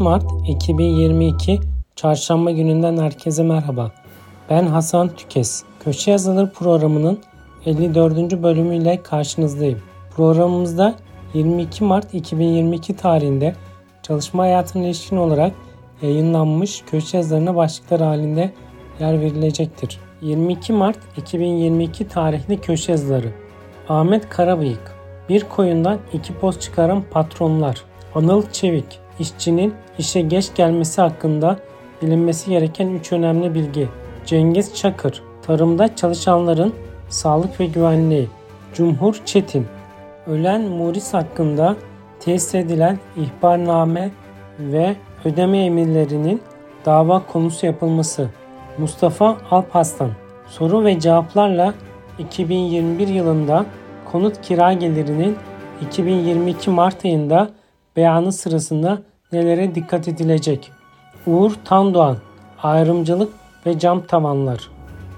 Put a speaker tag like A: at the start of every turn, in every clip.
A: Mart 2022 Çarşamba gününden herkese merhaba. Ben Hasan Tükes. Köşe Yazılır programının 54. bölümüyle karşınızdayım. Programımızda 22 Mart 2022 tarihinde çalışma hayatına ilişkin olarak yayınlanmış köşe yazılarına başlıklar halinde yer verilecektir. 22 Mart 2022 tarihli köşe yazıları Ahmet Karabıyık Bir koyundan iki poz çıkaran patronlar Anıl Çevik işçinin işe geç gelmesi hakkında bilinmesi gereken 3 önemli bilgi. Cengiz Çakır Tarımda çalışanların sağlık ve güvenliği. Cumhur Çetin Ölen Muris hakkında tesis edilen ihbarname ve ödeme emirlerinin dava konusu yapılması. Mustafa Alpaslan Soru ve cevaplarla 2021 yılında konut kira gelirinin 2022 Mart ayında beyanı sırasında nelere dikkat edilecek? Uğur Tandoğan Ayrımcılık ve Cam Tavanlar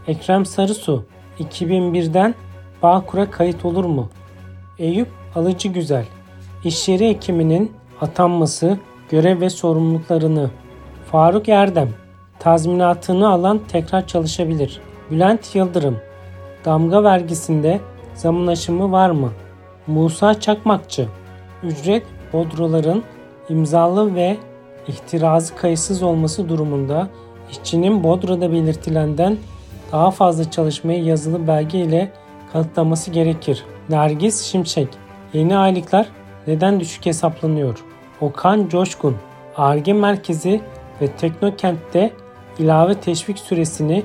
A: Ekrem Sarısu 2001'den Bağkur'a kayıt olur mu? Eyüp Alıcı Güzel İş yeri hekiminin atanması, görev ve sorumluluklarını Faruk Erdem tazminatını alan tekrar çalışabilir. Bülent Yıldırım damga vergisinde zaman aşımı var mı? Musa Çakmakçı ücret bodroların imzalı ve ihtirazı kayıtsız olması durumunda işçinin bodroda belirtilenden daha fazla çalışmayı yazılı belge ile kanıtlaması gerekir. Nergis Şimşek Yeni aylıklar neden düşük hesaplanıyor? Okan Coşkun ARGE merkezi ve Teknokent'te ilave teşvik süresini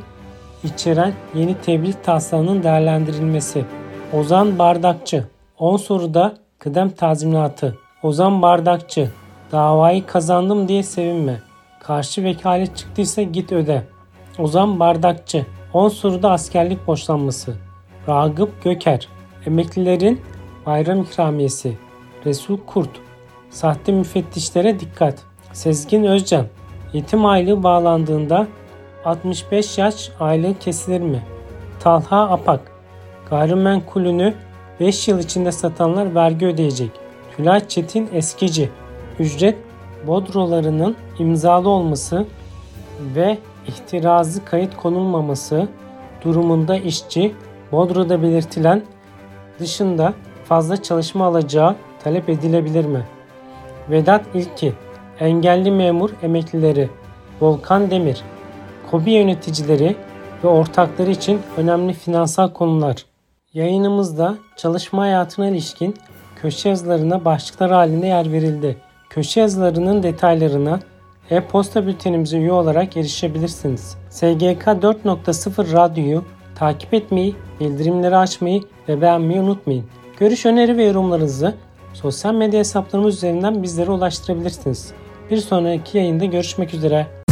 A: içeren yeni tebliğ taslağının değerlendirilmesi. Ozan Bardakçı 10 soruda kıdem tazminatı. Ozan Bardakçı davayı kazandım diye sevinme. Karşı vekalet çıktıysa git öde. Ozan Bardakçı 10 soruda askerlik borçlanması. Ragıp Göker emeklilerin bayram ikramiyesi. Resul Kurt sahte müfettişlere dikkat. Sezgin Özcan yetim aylığı bağlandığında 65 yaş aylığı kesilir mi? Talha Apak gayrimenkulünü 5 yıl içinde satanlar vergi ödeyecek. Tülay Çetin Eskici ücret bodrolarının imzalı olması ve ihtirazı kayıt konulmaması durumunda işçi bodroda belirtilen dışında fazla çalışma alacağı talep edilebilir mi? Vedat İlki Engelli memur emeklileri Volkan Demir Kobi yöneticileri ve ortakları için önemli finansal konular. Yayınımızda çalışma hayatına ilişkin köşe yazılarına başlıklar halinde yer verildi. Köşe yazılarının detaylarına e-posta bültenimize üye olarak erişebilirsiniz. SGK 4.0 Radyo'yu takip etmeyi, bildirimleri açmayı ve beğenmeyi unutmayın. Görüş, öneri ve yorumlarınızı sosyal medya hesaplarımız üzerinden bizlere ulaştırabilirsiniz. Bir sonraki yayında görüşmek üzere.